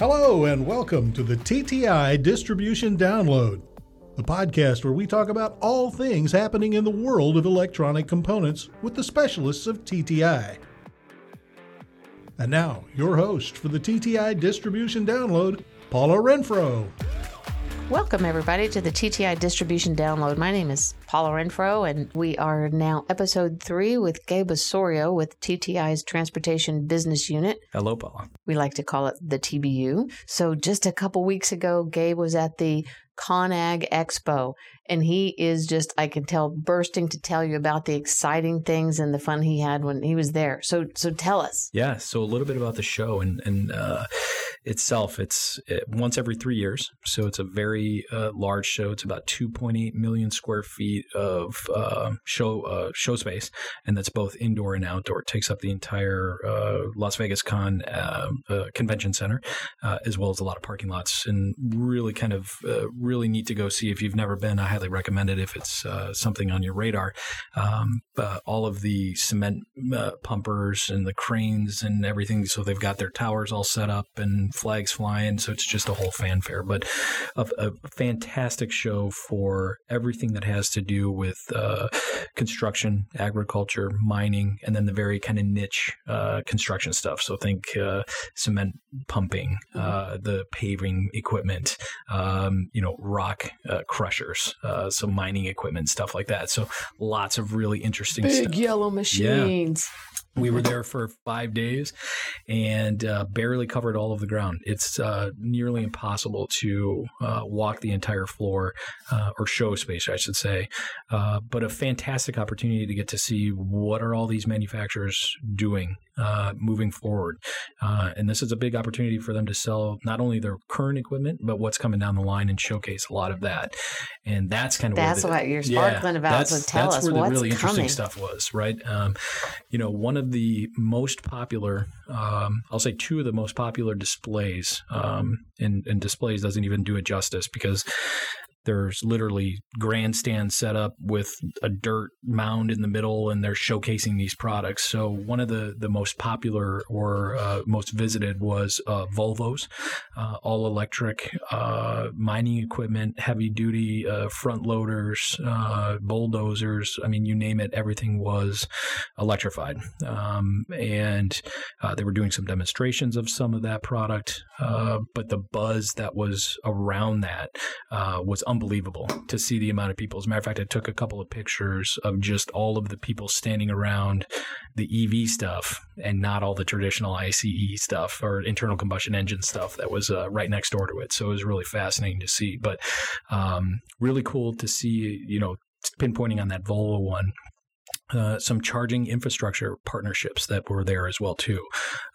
Hello, and welcome to the TTI Distribution Download, the podcast where we talk about all things happening in the world of electronic components with the specialists of TTI. And now, your host for the TTI Distribution Download, Paula Renfro. Welcome, everybody, to the TTI Distribution Download. My name is Paula Renfro, and we are now episode three with Gabe Osorio with TTI's Transportation Business Unit. Hello, Paula. We like to call it the TBU. So, just a couple weeks ago, Gabe was at the ConAg Expo, and he is just, I can tell, bursting to tell you about the exciting things and the fun he had when he was there. So, so tell us. Yeah, so a little bit about the show and and uh, itself. It's it, once every three years, so it's a very uh, large show. It's about 2.8 million square feet of uh, show uh, show space, and that's both indoor and outdoor. It takes up the entire uh, Las Vegas Con uh, Convention Center, as well as a lot of parking lots, and really kind of really neat to go see if you've never been. I highly recommend it if it's something on your radar. Um, all of the cement pumpers and the cranes and everything, so they've got their towers all set up and flags flying. So it's just a whole fanfare, but a, a fantastic show for everything that has to do with uh, construction, agriculture, mining, and then the very kind of niche uh, construction stuff. So think uh, cement pumping, mm-hmm. uh, the paving equipment, um, you know, rock uh, crushers, uh, some mining equipment, stuff like that. So lots of really interesting Big stuff. yellow machines. Yeah. We were there for five days and uh, barely covered all of the ground. It's uh, nearly impossible to uh, walk the entire floor uh, or show space, I should say. Uh, but a fantastic opportunity to get to see what are all these manufacturers doing uh, moving forward. and this is a big opportunity for them to sell not only their current equipment, but what's coming down the line and showcase a lot of that. And that's kind of that's the, what you're sparkling yeah, about. That's, so tell that's us where the really coming. interesting stuff was, right? Um, you know, one of of the most popular, um, I'll say two of the most popular displays, um, and, and displays doesn't even do it justice because there's literally grandstands set up with a dirt mound in the middle, and they're showcasing these products. So one of the the most popular or uh, most visited was uh, Volvo's uh, all electric uh, mining equipment, heavy duty uh, front loaders, uh, bulldozers. I mean, you name it, everything was electrified. Um, and they were doing some demonstrations of some of that product, but the buzz that was around that was unbelievable to see the amount of people. As a matter of fact, I took a couple of pictures of just all of the people standing around the EV stuff and not all the traditional ICE stuff or internal combustion engine stuff that was uh, right next door to it. So it was really fascinating to see, but um, really cool to see, you know, pinpointing on that Volvo one uh, some charging infrastructure partnerships that were there as well too,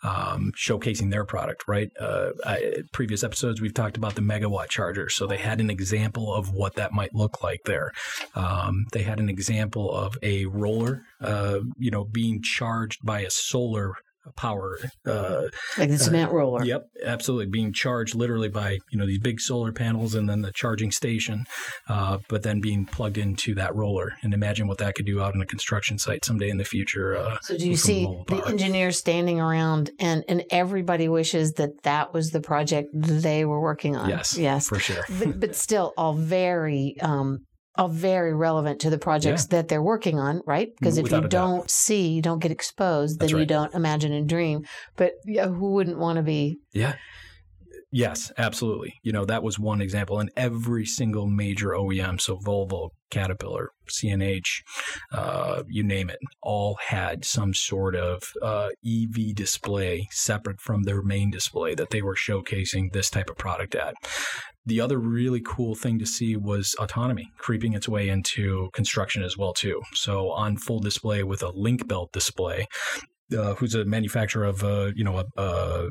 um, showcasing their product. Right, uh, I, previous episodes we've talked about the megawatt charger, so they had an example of what that might look like there. Um, they had an example of a roller, uh, you know, being charged by a solar power uh, like the cement uh, roller. yep absolutely being charged literally by you know these big solar panels and then the charging station uh, but then being plugged into that roller. And imagine what that could do out in a construction site someday in the future uh, so do you see the engineers standing around and and everybody wishes that that was the project they were working on? Yes yes. for sure. But, but still all very um, are very relevant to the projects yeah. that they're working on, right? Because if you don't see, you don't get exposed, then right. you don't imagine and dream. But yeah, who wouldn't want to be? Yeah. Yes, absolutely. You know, that was one example. And every single major OEM, so Volvo, Caterpillar, CNH, uh, you name it, all had some sort of uh, EV display separate from their main display that they were showcasing this type of product at. The other really cool thing to see was autonomy creeping its way into construction as well too. So on full display with a Link-Belt display, uh, who's a manufacturer of uh, you know a, a,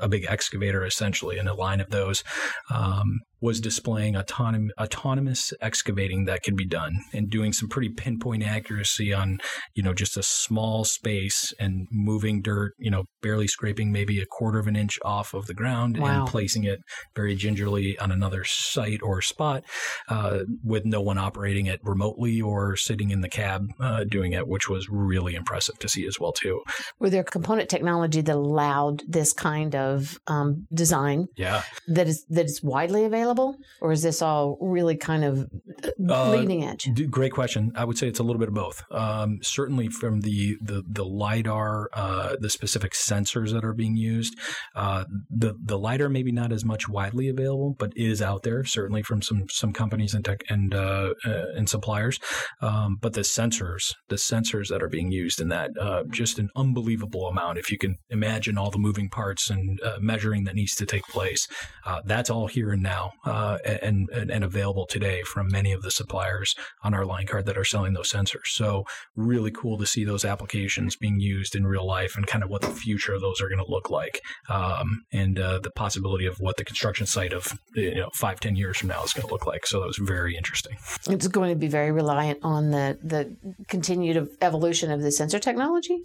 a, big excavator essentially and a line of those. Um, was displaying autonom- autonomous excavating that could be done and doing some pretty pinpoint accuracy on, you know, just a small space and moving dirt, you know, barely scraping maybe a quarter of an inch off of the ground Wow. and placing it very gingerly on another site or spot uh, with no one operating it remotely or sitting in the cab uh, doing it, which was really impressive to see as well too. Were there component technology that allowed this kind of um, design Yeah. that is that is widely available, or is this all really kind of uh, Uh, leading edge? Great question. I would say it's a little bit of both. Um, certainly from the the, the lidar, uh, the specific sensors that are being used. Uh, the the lidar maybe not as much widely available, but is out there certainly from some some companies and tech and uh, uh, and suppliers. Um, but the sensors, the sensors that are being used in that, uh, just an unbelievable amount. If you can imagine all the moving parts and uh, measuring that needs to take place, uh, that's all here and now uh, and, and and available today from many of the suppliers on our line card that are selling those sensors. So really cool to see those applications being used in real life and kind of what the future of those are going to look like, um, and uh, the possibility of what the construction site of you know five ten years from now is going to look like. So that was very interesting. It's going to be very reliant on the the continued evolution of the sensor technology,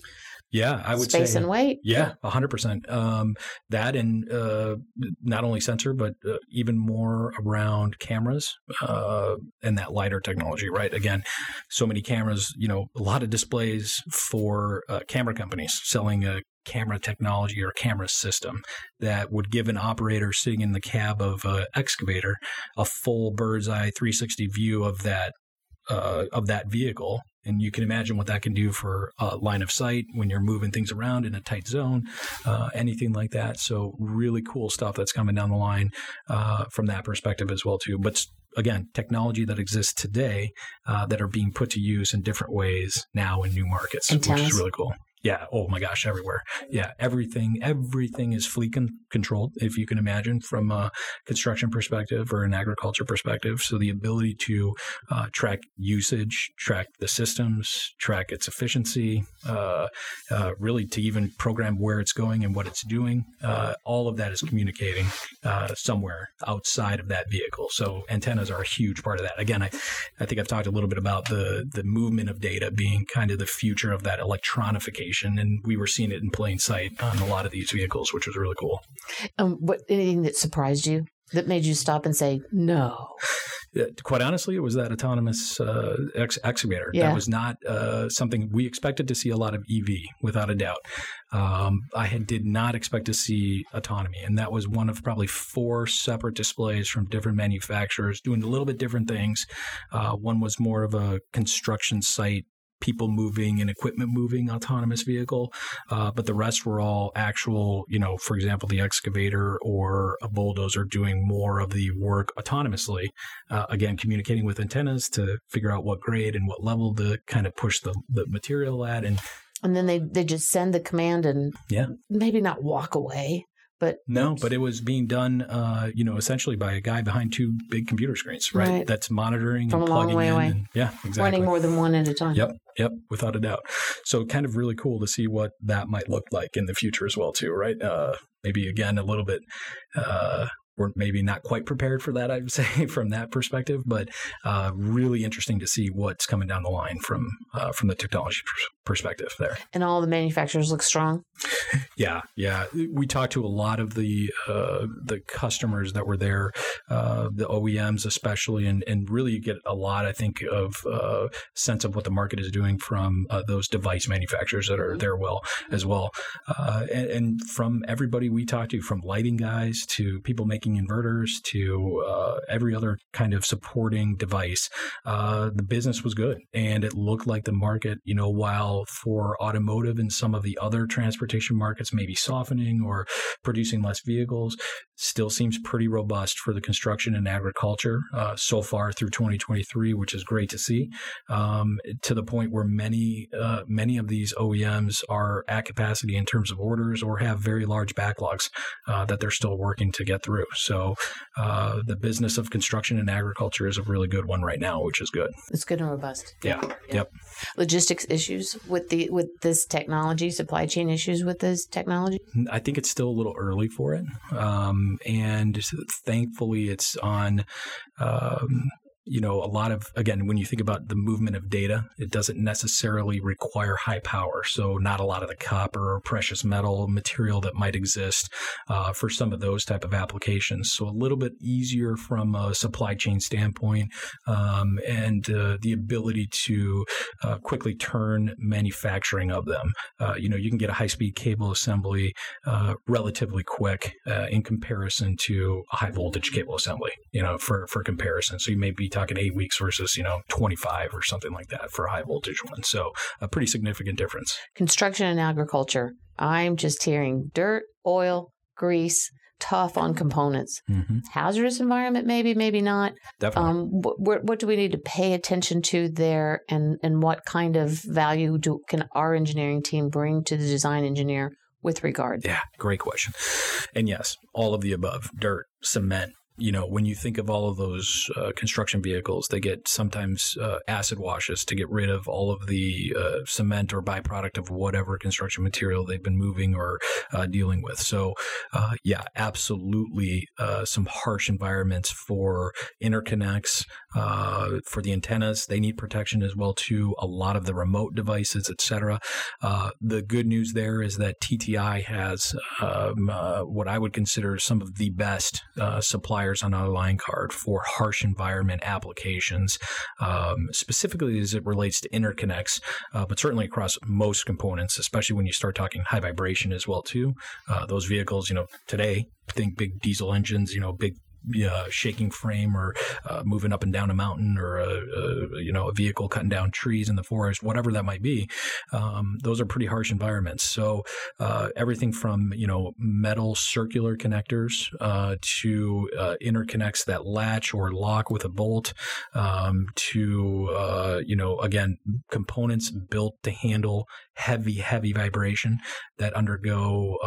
Yeah, I would space say and weight. Yeah, a hundred percent. Um, that and uh, not only sensor, but uh, even more around cameras uh, and that lidar technology. Right. Again, so many cameras. You know, a lot of displays for uh, camera companies selling a camera technology or camera system that would give an operator sitting in the cab of an excavator a full bird's eye 360 view of that uh, of that vehicle. And you can imagine what that can do for uh, line of sight when you're moving things around in a tight zone, uh, anything like that. So really cool stuff that's coming down the line uh, from that perspective as well too. But again, technology that exists today uh, that are being put to use in different ways now in new markets, which Antennas. is really cool. Yeah. Oh my gosh, everywhere. Yeah. Everything, everything is fleet con- controlled, if you can imagine, from a construction perspective or an agriculture perspective. So the ability to uh, track usage, track the systems, track its efficiency, uh, uh, really to even program where it's going and what it's doing. Uh, all of that is communicating uh, somewhere outside of that vehicle. So antennas are a huge part of that. Again, I, I think I've talked a little bit about the the movement of data being kind of the future of that electronification, and we were seeing it in plain sight on a lot of these vehicles, which was really cool. Um, what anything that surprised you that made you stop and say no? Quite honestly, it was that autonomous uh, ex- excavator. Yeah. That was not uh, something we expected to see a lot of EV, without a doubt. Um, I had, did not expect to see autonomy, and that was one of probably four separate displays from different manufacturers doing a little bit different things. Uh, one was more of a construction site. People moving and equipment moving autonomous vehicle, uh, but the rest were all actual, you know, for example, the excavator or a bulldozer doing more of the work autonomously uh, again communicating with antennas to figure out what grade and what level to kind of push the, the material at and And then they they just send the command and Yeah. maybe not walk away, but no but it was being done uh, you know essentially by a guy behind two big computer screens right, Right. that's monitoring From and a long plugging way in away. and- yeah exactly running more than one at a time. Yep, yep, without a doubt. So kind of really cool to see what that might look like in the future as well, too, right? Uh, maybe again a little bit. Uh, we're maybe not quite prepared for that, I would say, from that perspective, but uh, really interesting to see what's coming down the line from uh, from the technology pers- perspective there. And all the manufacturers look strong. Yeah, yeah. We talked to a lot of the uh, the customers that were there, uh, the OEMs especially, and and really get a lot, I think, of uh, sense of what the market is doing from uh, those device manufacturers that are there well as well, uh, and, and from everybody we talked to, from lighting guys to people making inverters to uh, every other kind of supporting device, uh, the business was good, and it looked like the market, you know, while for automotive and some of the other transportation markets maybe softening or producing less vehicles, still seems pretty robust for the construction and agriculture uh, so far through 2023, which is great to see. Um, to the point where many uh, many of these OEMs are at capacity in terms of orders or have very large backlogs uh, that they're still working to get through. So uh, the business of construction and agriculture is a really good one right now, which is good. It's good and robust. Yeah. Yep. Logistics issues with the with this technology, supply chain issues with this technology. I think it's still a little early for it. Um, Um, and thankfully, it's on um, you know, a lot of, again, when you think about the movement of data, it doesn't necessarily require high power. So, not a lot of the copper or precious metal material that might exist uh, for some of those type of applications. So, a little bit easier from a supply chain standpoint um, and uh, the ability to uh, quickly turn manufacturing of them. Uh, you know, you can get a high speed cable assembly uh, relatively quick uh, in comparison to a high voltage cable assembly, you know, for, for comparison. So, you may be talking eight weeks versus, you know, 25 or something like that for a high voltage one. So a pretty significant difference. Construction and agriculture. I'm just hearing dirt, oil, grease, tough on components. Mm-hmm. Hazardous environment, maybe, maybe not. Definitely. Um, what, what, do we need to pay attention to there, and and what kind of value do can our engineering team bring to the design engineer with regard? Yeah, great question. And yes, all of the above: dirt, cement, you know, when you think of all of those uh, construction vehicles, they get sometimes uh, acid washes to get rid of all of the uh, cement or byproduct of whatever construction material they've been moving or uh, dealing with. So, uh, yeah, absolutely, uh, some harsh environments for interconnects, for the antennas. They need protection as well too. A lot of the remote devices, etc. the good news there is that TTI has um, what I would consider some of the best suppliers on our line card for harsh environment applications, um, specifically as it relates to interconnects, uh, but certainly across most components, especially when you start talking high vibration as well too. Uh, those vehicles, you know, today think big diesel engines, you know, big uh, shaking frame or uh, moving up and down a mountain or a, a, you know a vehicle cutting down trees in the forest, whatever that might be. Um, those are pretty harsh environments. So uh, everything from you know metal circular connectors uh, to uh, interconnects that latch or lock with a bolt um, to uh, you know again components built to handle heavy, heavy vibration that undergo,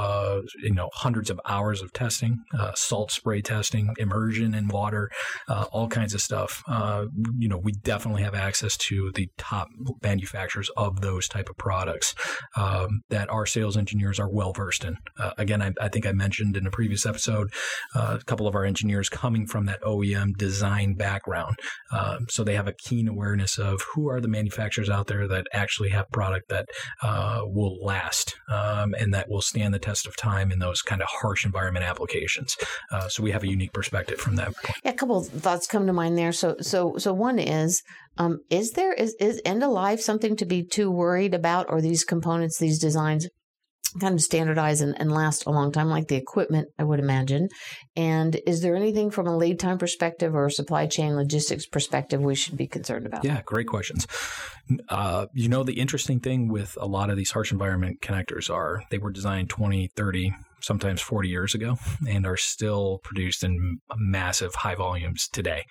you know, hundreds of hours of testing, salt spray testing, immersion in water, uh, all kinds of stuff. Uh, you know, we definitely have access to the top manufacturers of those type of products um, that our sales engineers are well versed in. Uh, again, I, I, think I mentioned in a previous episode uh, a couple of our engineers coming from that OEM design background, um, so they have a keen awareness of who are the manufacturers out there that actually have product that uh, will last um, and that will stand the test of time in those kind of harsh environment applications. Uh, so we have a unique from that. Yeah, a couple of thoughts come to mind there. So, so, so one is, um, is there is is end of life something to be too worried about, or these components, these designs? kind of standardize and, and, last a long time, like the equipment, I would imagine. And is there anything from a lead time perspective or supply chain logistics perspective we should be concerned about? Yeah, great questions. Uh, you know, the interesting thing with a lot of these harsh environment connectors are they were designed 20, 30, sometimes 40 years ago and are still produced in massive high volumes today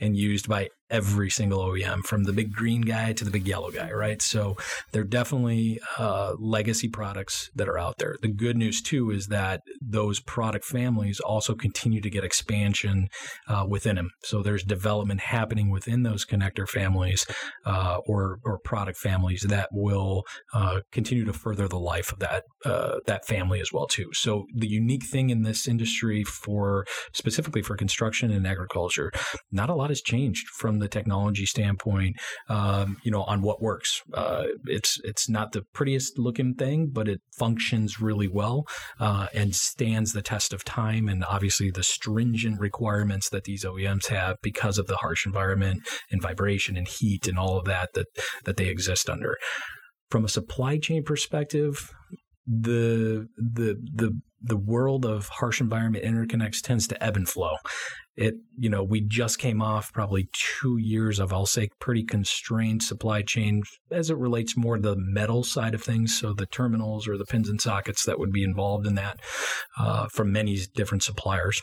and used by every single OEM from the big green guy to the big yellow guy, right? So they're definitely uh, legacy products that are out there. The good news too is that those product families also continue to get expansion uh, within them. So there's development happening within those connector families uh, or or product families that will uh, continue to further the life of that uh, that family as well too. So the unique thing in this industry for specifically for construction and agriculture, not a lot has changed from the technology standpoint, um, you know, on what works. Uh, it's it's not the prettiest looking thing, but it functions really well uh, and stands the test of time. And obviously, the stringent requirements that these OEMs have because of the harsh environment and vibration and heat and all of that that that they exist under. From a supply chain perspective, the the the the world of harsh environment interconnects tends to ebb and flow. It, you know, we just came off probably two years of, I'll say, pretty constrained supply chain as it relates more to the metal side of things. So the terminals or the pins and sockets that would be involved in that uh, from many different suppliers.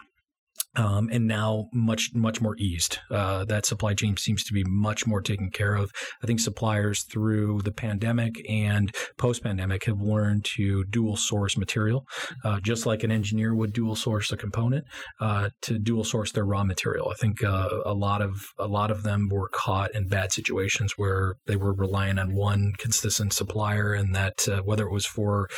Um, and now much much more eased. Uh, that supply chain seems to be much more taken care of. I think suppliers through the pandemic and post pandemic have learned to dual source material, uh, just like an engineer would dual source a component uh, to dual source their raw material. I think uh, a lot of a lot of them were caught in bad situations where they were relying on one consistent supplier, and that uh, whether it was for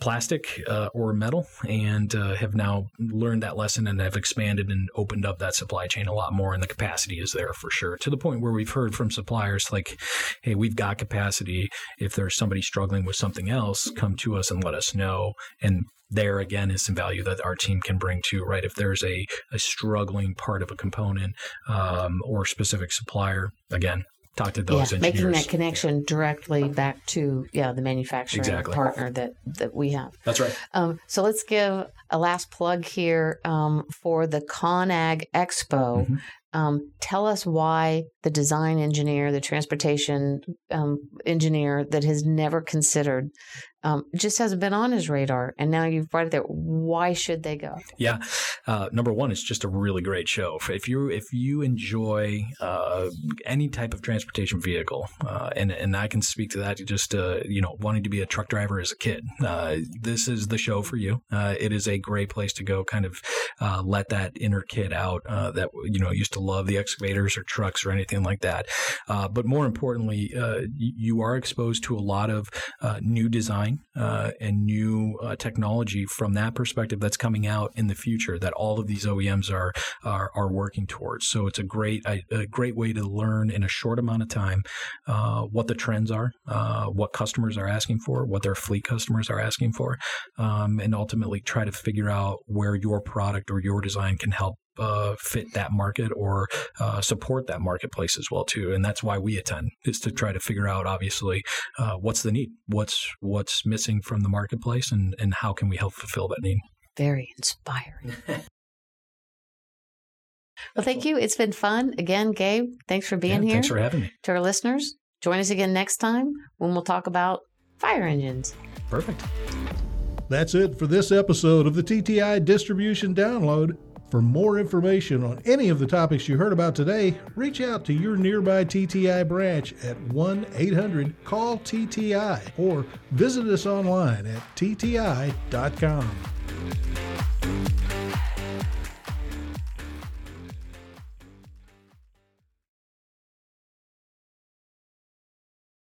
plastic uh, or metal, and have now learned that lesson and have expanded expanded and opened up that supply chain a lot more, and the capacity is there for sure. To the point where we've heard from suppliers like, "Hey, we've got capacity. If there's somebody struggling with something else, come to us and let us know." And there again is some value that our team can bring to right if there's a, a struggling part of a component um, or specific supplier again talk to those yeah, engineers. making that connection directly back to yeah the manufacturing exactly. partner that that we have. That's right. Um, so let's give a last plug here um, for the ConAg Expo. Mm-hmm. Um, tell us why the design engineer, the transportation um, engineer that has never considered, um, just hasn't been on his radar, and now you've brought it there. Why should they go? Yeah, uh, number one, it's just a really great show. If you if you enjoy uh, any type of transportation vehicle, uh, and and I can speak to that, just uh, you know wanting to be a truck driver as a kid, uh, this is the show for you. Uh, it is a great place to go, kind of let that inner kid out that you know used to love the excavators or trucks or anything like that. But more importantly, you are exposed to a lot of new design uh, and new uh, technology from that perspective that's coming out in the future that all of these OEMs are are, are working towards. So it's a great a, a, great way to learn in a short amount of time what the trends are, what customers are asking for, what their fleet customers are asking for, um, and ultimately try to figure out where your product or your design can help uh, fit that market or uh, support that marketplace as well too. And that's why we attend is to try to figure out obviously uh, what's the need, what's what's missing from the marketplace, and and how can we help fulfill that need. Very inspiring. well, thank you. It's been fun again, Gabe. Thanks for being yeah, here. Thanks for having me. To our listeners, join us again next time when we'll talk about fire engines. Perfect. That's it for this episode of the TTI Distribution Download. For more information on any of the topics you heard about today, reach out to your nearby TTI branch at 1 800 CALL TTI or visit us online at tti.com.